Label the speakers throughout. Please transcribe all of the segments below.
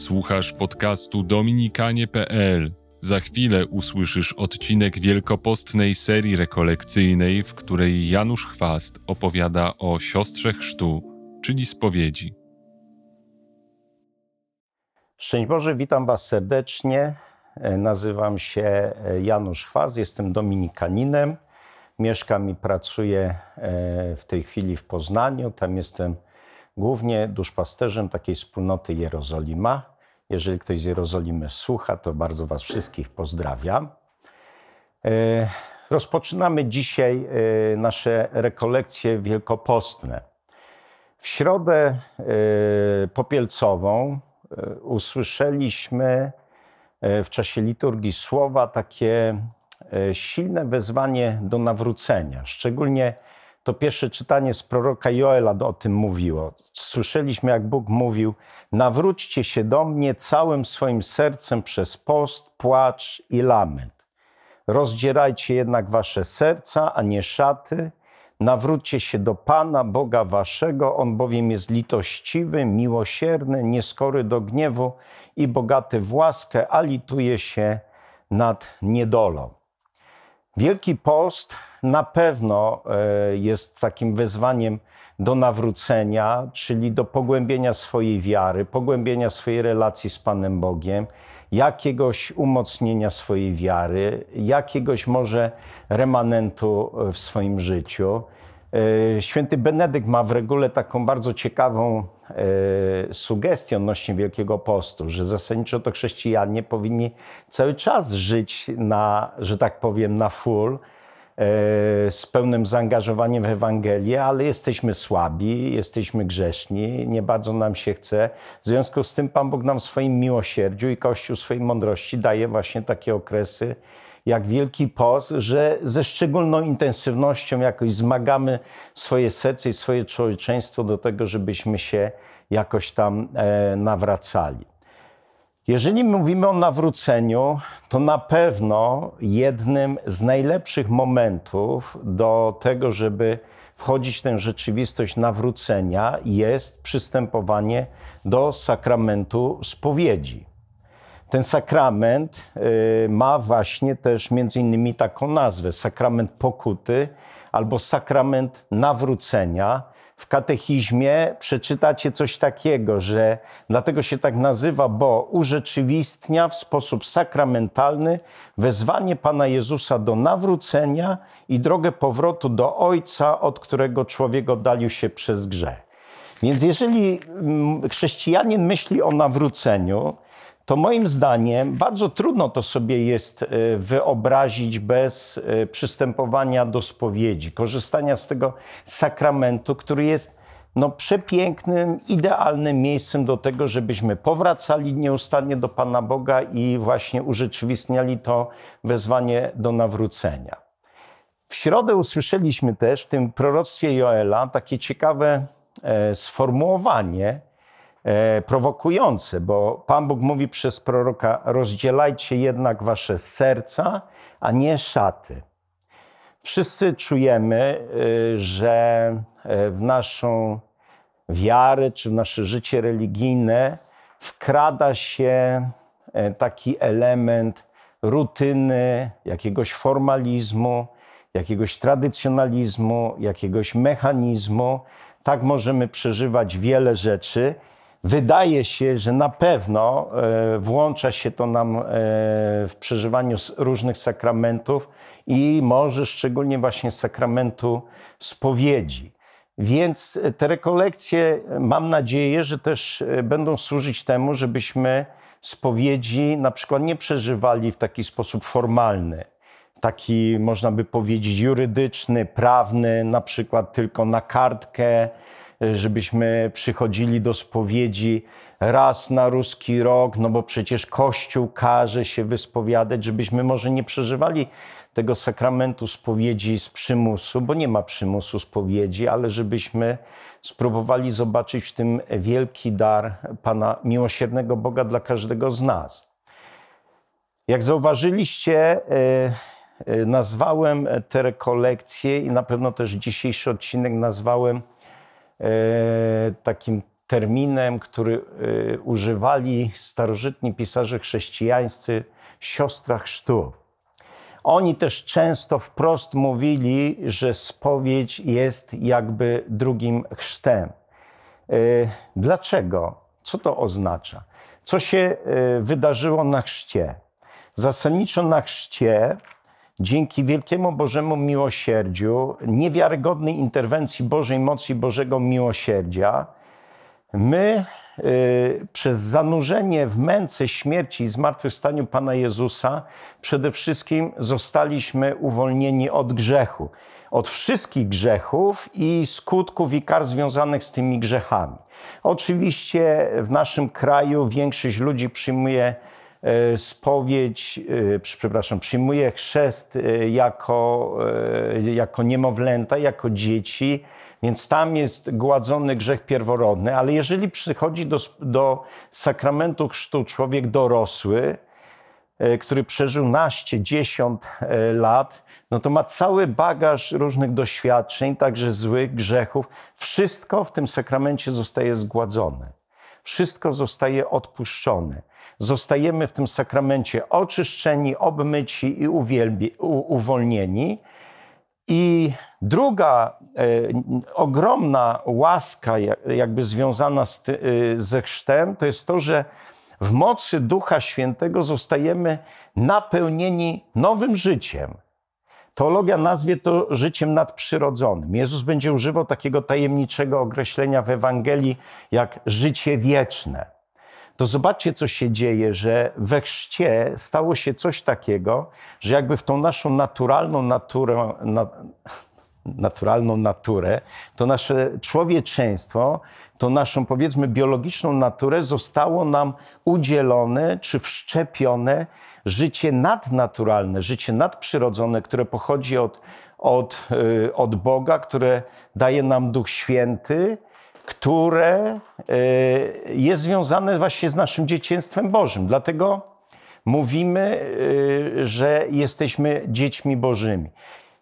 Speaker 1: Słuchasz podcastu dominikanie.pl. Za chwilę usłyszysz odcinek wielkopostnej serii rekolekcyjnej, w której Janusz Chwast opowiada o siostrze chrztu, czyli spowiedzi.
Speaker 2: Szczęść Boże, witam Was serdecznie. E, Nazywam się e, Janusz Chwast, jestem dominikaninem. Mieszkam i pracuję e, w tej chwili w Poznaniu. Tam jestem głównie duszpasterzem takiej wspólnoty Jerozolima. Jeżeli ktoś z Jerozolimy słucha, to bardzo Was wszystkich pozdrawiam. E, Rozpoczynamy dzisiaj e, nasze rekolekcje wielkopostne. W środę e, popielcową usłyszeliśmy w czasie liturgii słowa takie silne wezwanie do nawrócenia. Szczególnie to pierwsze czytanie z proroka Joela o tym mówiło. Słyszeliśmy, jak Bóg mówił: Nawróćcie się do mnie całym swoim sercem przez post, płacz i lament. Rozdzierajcie jednak wasze serca, a nie szaty. Nawróćcie się do Pana, Boga waszego, On bowiem jest litościwy, miłosierny, nieskory do gniewu i bogaty w łaskę, a lituje się nad niedolą. Wielki Post na pewno e, jest takim wezwaniem do nawrócenia, czyli do pogłębienia swojej wiary, pogłębienia swojej relacji z Panem Bogiem, jakiegoś umocnienia swojej wiary, jakiegoś może remanentu w swoim życiu. E, Święty Benedykt ma w regule taką bardzo ciekawą e, sugestię odnośnie Wielkiego Postu, że zasadniczo to chrześcijanie powinni cały czas żyć na, że tak powiem, na full, e, z pełnym zaangażowaniem w Ewangelię, ale jesteśmy słabi, jesteśmy grzeszni, nie bardzo nam się chce. W związku z tym Pan Bóg nam w swoim miłosierdziu i Kościół swojej mądrości daje właśnie takie okresy, jak Wielki Post, że ze szczególną intensywnością jakoś zmagamy swoje serce i swoje człowieczeństwo do tego, żebyśmy się jakoś tam e, nawracali. Jeżeli mówimy o nawróceniu, to na pewno jednym z najlepszych momentów do tego, żeby wchodzić w tę rzeczywistość nawrócenia, jest przystępowanie do sakramentu spowiedzi. Ten sakrament y, ma właśnie też między innymi taką nazwę: sakrament pokuty albo sakrament nawrócenia. W katechizmie przeczytacie coś takiego, że dlatego się tak nazywa, bo urzeczywistnia w sposób sakramentalny wezwanie Pana Jezusa do nawrócenia i drogę powrotu do Ojca, od którego człowiek oddalił się przez grzech. Więc jeżeli mm, chrześcijanin myśli o nawróceniu, to moim zdaniem bardzo trudno to sobie jest e, wyobrazić bez e, przystępowania do spowiedzi, korzystania z tego sakramentu, który jest no, przepięknym, idealnym miejscem do tego, żebyśmy powracali nieustannie do Pana Boga i właśnie urzeczywistniali to wezwanie do nawrócenia. W środę usłyszeliśmy też w tym proroctwie Joela takie ciekawe e, sformułowanie, e, prowokujące, bo Pan Bóg mówi przez proroka: rozdzielajcie jednak wasze serca, a nie szaty. Wszyscy czujemy, y, że e, w naszą wiarę czy w nasze życie religijne wkrada się e, taki element rutyny, jakiegoś formalizmu, jakiegoś tradycjonalizmu, jakiegoś mechanizmu. Tak możemy przeżywać wiele rzeczy. Wydaje się, że na pewno e, włącza się to nam e, w przeżywaniu różnych sakramentów i może szczególnie właśnie sakramentu spowiedzi. Więc te rekolekcje, mam nadzieję, że też e, będą służyć temu, żebyśmy spowiedzi na przykład nie przeżywali w taki sposób formalny, taki można by powiedzieć jurydyczny, prawny, na przykład tylko na kartkę, żebyśmy przychodzili do spowiedzi raz na ruski rok, no bo przecież Kościół każe się wyspowiadać, żebyśmy może nie przeżywali tego sakramentu spowiedzi z przymusu, bo nie ma przymusu spowiedzi, ale żebyśmy spróbowali zobaczyć w tym wielki dar Pana miłosiernego Boga dla każdego z nas. Jak zauważyliście, e, e, nazwałem te rekolekcje i na pewno też dzisiejszy odcinek nazwałem takim terminem, który używali starożytni pisarze chrześcijańscy, siostra chrztu. Oni też często wprost mówili, że spowiedź jest jakby drugim chrztem. Dlaczego? Co to oznacza? Co się wydarzyło na chrzcie? Zasadniczo na chrzcie dzięki wielkiemu Bożemu miłosierdziu, niewiarygodnej interwencji Bożej mocy i Bożego miłosierdzia, my y, przez zanurzenie w męce śmierci i zmartwychwstaniu Pana Jezusa przede wszystkim zostaliśmy uwolnieni od grzechu. Od wszystkich grzechów i skutków i kar związanych z tymi grzechami. Oczywiście w naszym kraju większość ludzi przyjmuje spowiedź, e, przepraszam, przyjmuje chrzest e, jako, jako niemowlęta, jako dzieci, więc tam jest gładzony grzech pierworodny, ale jeżeli przychodzi do, do sakramentu chrztu człowiek dorosły, który przeżył naście, dziesiąt lat, no to ma cały bagaż różnych doświadczeń, także złych grzechów. Wszystko w tym sakramencie zostaje zgładzone. Wszystko zostaje odpuszczone zostajemy w tym sakramencie oczyszczeni, obmyci i uwielbi, u, uwolnieni. I druga e, ogromna łaska, jakby związana z e, ze chrztem, to jest to, że w mocy Ducha Świętego zostajemy napełnieni nowym życiem. Teologia nazwie to życiem nadprzyrodzonym. Jezus będzie używał takiego tajemniczego określenia w Ewangelii jak życie wieczne to zobaczcie, co się dzieje, że we chrzcie stało się coś takiego, że jakby w tą naszą naturalną naturę, na, naturalną naturę, to nasze człowieczeństwo, to naszą powiedzmy biologiczną naturę zostało nam udzielone czy wszczepione życie nadnaturalne, życie nadprzyrodzone, które pochodzi od, od, y, od Boga, które daje nam Duch Święty, które e, jest związane właśnie z naszym dzieciństwem Bożym. Dlatego mówimy, e, że jesteśmy dziećmi Bożymi.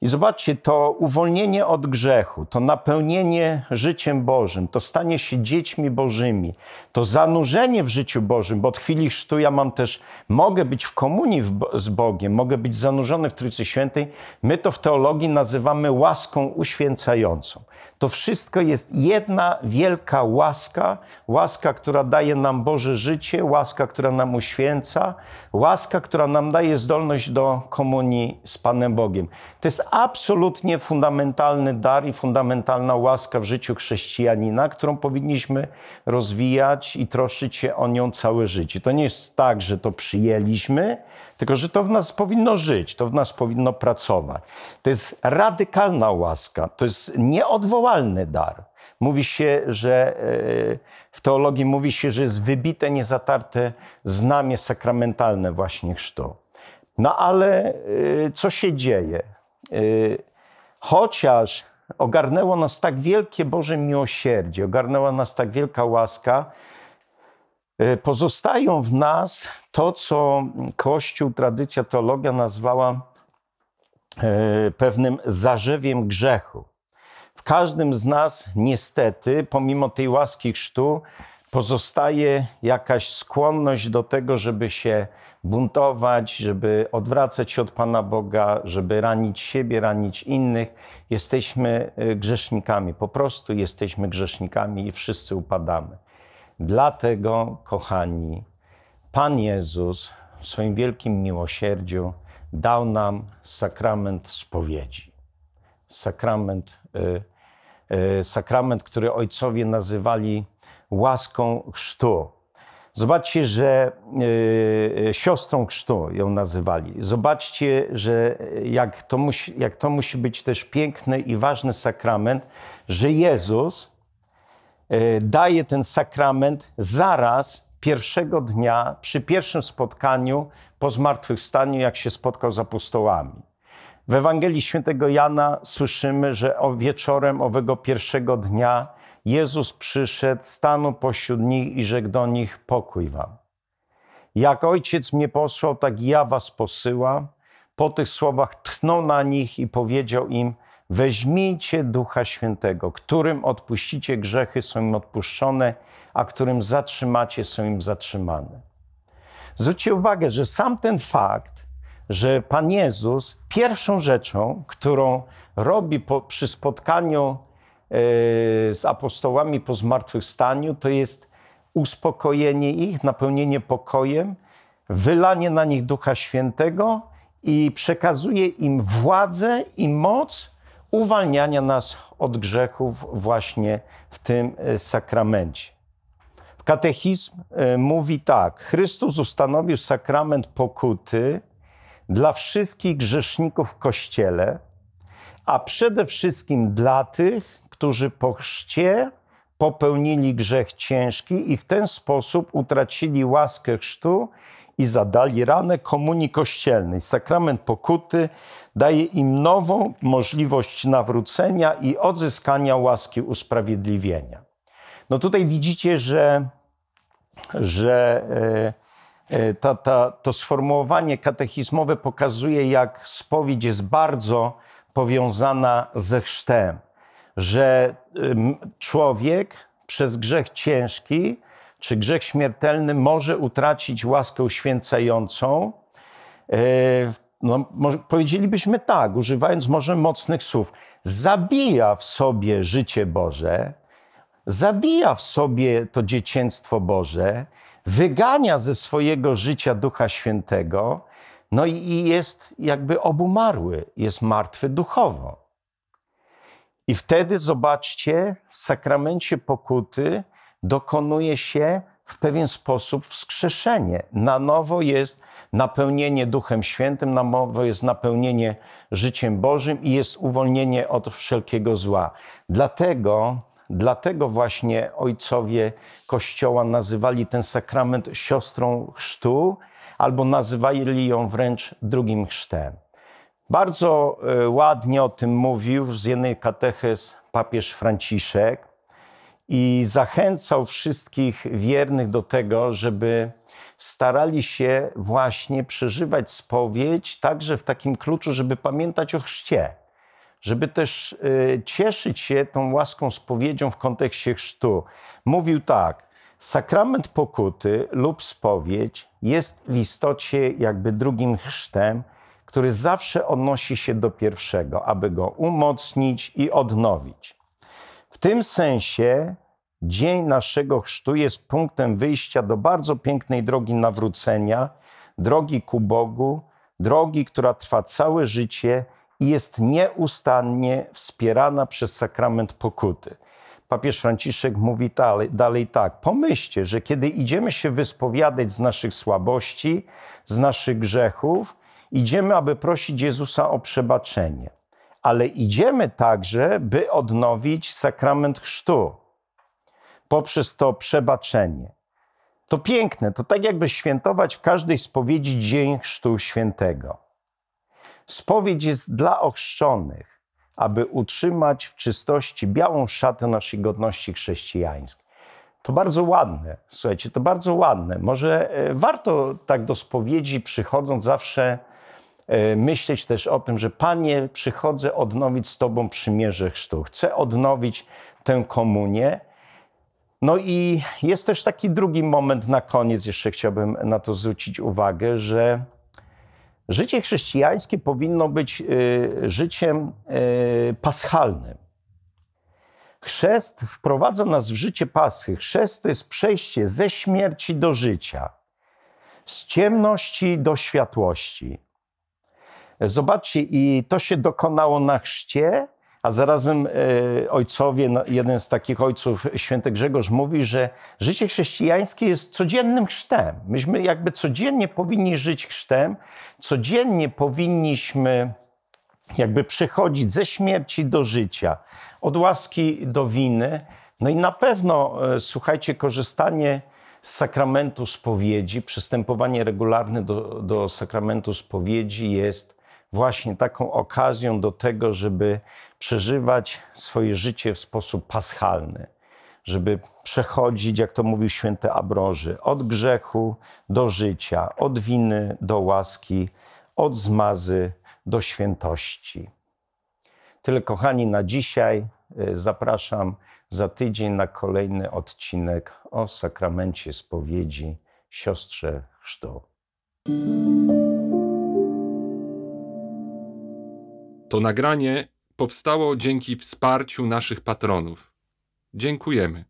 Speaker 2: I zobaczcie, to uwolnienie od grzechu, to napełnienie życiem Bożym, to stanie się dziećmi Bożymi, to zanurzenie w życiu Bożym, bo od chwili chrztu ja mam też, mogę być w komunii z Bogiem, mogę być zanurzony w Trójcy Świętej. My to w teologii nazywamy łaską uświęcającą. To wszystko jest jedna wielka łaska, łaska, która daje nam Boże życie, łaska, która nam uświęca, łaska, która nam daje zdolność do komunii z Panem Bogiem. To jest absolutnie fundamentalny dar i fundamentalna łaska w życiu chrześcijanina, którą powinniśmy rozwijać i troszczyć się o nią całe życie. To nie jest tak, że to przyjęliśmy, tylko że to w nas powinno żyć, to w nas powinno pracować. To jest radykalna łaska, to jest nieodwołalny dar. Mówi się, że e, w teologii mówi się, że jest wybite, niezatarte znamie sakramentalne właśnie chrztu. No ale e, co się dzieje? E, chociaż ogarnęło nas tak wielkie Boże miłosierdzie, ogarnęła nas tak wielka łaska, E, pozostają w nas to, co Kościół, tradycja, teologia nazwała e, pewnym zarzewiem grzechu. W każdym z nas, niestety, pomimo tej łaski chrztu, pozostaje jakaś skłonność do tego, żeby się buntować, żeby odwracać się od Pana Boga, żeby ranić siebie, ranić innych. Jesteśmy e, grzesznikami, po prostu jesteśmy grzesznikami i wszyscy upadamy. Dlatego, kochani, Pan Jezus w swoim wielkim miłosierdziu dał nam sakrament spowiedzi. Sakrament, y, y, sakrament, który ojcowie nazywali łaską chrztu. Zobaczcie, że y, siostrą chrztu ją nazywali. Zobaczcie, że jak to, musi, jak to musi być też piękny i ważny sakrament, że Jezus E, daje ten sakrament zaraz pierwszego dnia, przy pierwszym spotkaniu po zmartwychwstaniu, jak się spotkał z apostołami. W Ewangelii Świętego Jana słyszymy, że o wieczorem owego pierwszego dnia Jezus przyszedł, stanął pośród nich i rzekł do nich: Pokój wam. Jak ojciec mnie posłał, tak ja was posyłam. Po tych słowach tchnął na nich i powiedział im: Weźmijcie Ducha Świętego, którym odpuścicie grzechy, są im odpuszczone, a którym zatrzymacie, są im zatrzymane. Zwróćcie uwagę, że sam ten fakt, że Pan Jezus pierwszą rzeczą, którą robi po, przy spotkaniu e, z apostołami po zmartwychwstaniu, to jest uspokojenie ich, napełnienie pokojem, wylanie na nich Ducha Świętego i przekazuje im władzę i moc uwalniania nas od grzechów właśnie w tym e, sakramencie. Katechizm e, mówi tak: Chrystus ustanowił sakrament pokuty dla wszystkich grzeszników w kościele, a przede wszystkim dla tych, którzy po chrzcie popełnili grzech ciężki i w ten sposób utracili łaskę chrztu i zadali ranę komunii kościelnej. Sakrament pokuty daje im nową możliwość nawrócenia i odzyskania łaski usprawiedliwienia. No tutaj widzicie, że, że e, ta, ta, to sformułowanie katechizmowe pokazuje, jak spowiedź jest bardzo powiązana ze chrztem, że człowiek przez grzech ciężki czy grzech śmiertelny może utracić łaskę uświęcającą. E, no, powiedzielibyśmy tak, używając może mocnych słów, zabija w sobie życie Boże, zabija w sobie to dzieciństwo Boże, wygania ze swojego życia Ducha Świętego, no i jest jakby obumarły, jest martwy duchowo. I wtedy zobaczcie, w sakramencie pokuty dokonuje się w pewien sposób wskrzeszenie. Na nowo jest napełnienie Duchem Świętym, na nowo jest napełnienie życiem Bożym i jest uwolnienie od wszelkiego zła. Dlatego, dlatego właśnie ojcowie Kościoła nazywali ten sakrament siostrą chrztu, albo nazywali ją wręcz drugim chrztem. Bardzo e, ładnie o tym mówił z jednej katechez papież Franciszek i zachęcał wszystkich wiernych do tego, żeby starali się właśnie przeżywać spowiedź także w takim kluczu, żeby pamiętać o chrzcie, żeby też y, cieszyć się tą łaską spowiedzią w kontekście chrztu. Mówił tak, sakrament pokuty lub spowiedź jest w istocie jakby drugim chrztem, który zawsze odnosi się do pierwszego, aby go umocnić i odnowić. W tym sensie dzień naszego chrztu jest punktem wyjścia do bardzo pięknej drogi nawrócenia, drogi ku Bogu, drogi, która trwa całe życie i jest nieustannie wspierana przez sakrament pokuty. Papież Franciszek mówi dalej, dalej tak: Pomyślcie, że kiedy idziemy się wyspowiadać z naszych słabości, z naszych grzechów, idziemy, aby prosić Jezusa o przebaczenie ale idziemy także, by odnowić sakrament chrztu poprzez to przebaczenie. To piękne, to tak jakby świętować w każdej spowiedzi Dzień Chrztu Świętego. Spowiedź jest dla ochrzczonych, aby utrzymać w czystości białą szatę naszej godności chrześcijańskiej. To bardzo ładne, słuchajcie, to bardzo ładne. Może e, warto tak do spowiedzi przychodząc zawsze E, myśleć też o tym, że Panie, przychodzę odnowić z Tobą przymierze chrztu. Chcę odnowić tę komunię. No i jest też taki drugi moment na koniec, jeszcze chciałbym na to zwrócić uwagę, że życie chrześcijańskie powinno być e, życiem e, paschalnym. Chrzest wprowadza nas w życie Paschy. Chrzest to jest przejście ze śmierci do życia, z ciemności do światłości. Zobaczcie, i to się dokonało na chrzcie, a zarazem e, ojcowie, no, jeden z takich ojców, święty Grzegorz, mówi, że życie chrześcijańskie jest codziennym chrztem. Myśmy jakby codziennie powinni żyć chrztem, codziennie powinniśmy jakby przychodzić ze śmierci do życia, od łaski do winy. No i na pewno, e, słuchajcie, korzystanie z sakramentu spowiedzi, przystępowanie regularne do, do sakramentu spowiedzi jest właśnie taką okazją do tego, żeby przeżywać swoje życie w sposób paschalny, żeby przechodzić, jak to mówił święty Abroży, od grzechu do życia, od winy do łaski, od zmazy do świętości. Tyle, kochani, na dzisiaj. E, Zapraszam za tydzień na kolejny odcinek o sakramencie spowiedzi siostrze chrztu.
Speaker 1: To nagranie powstało dzięki wsparciu naszych patronów. Dziękujemy.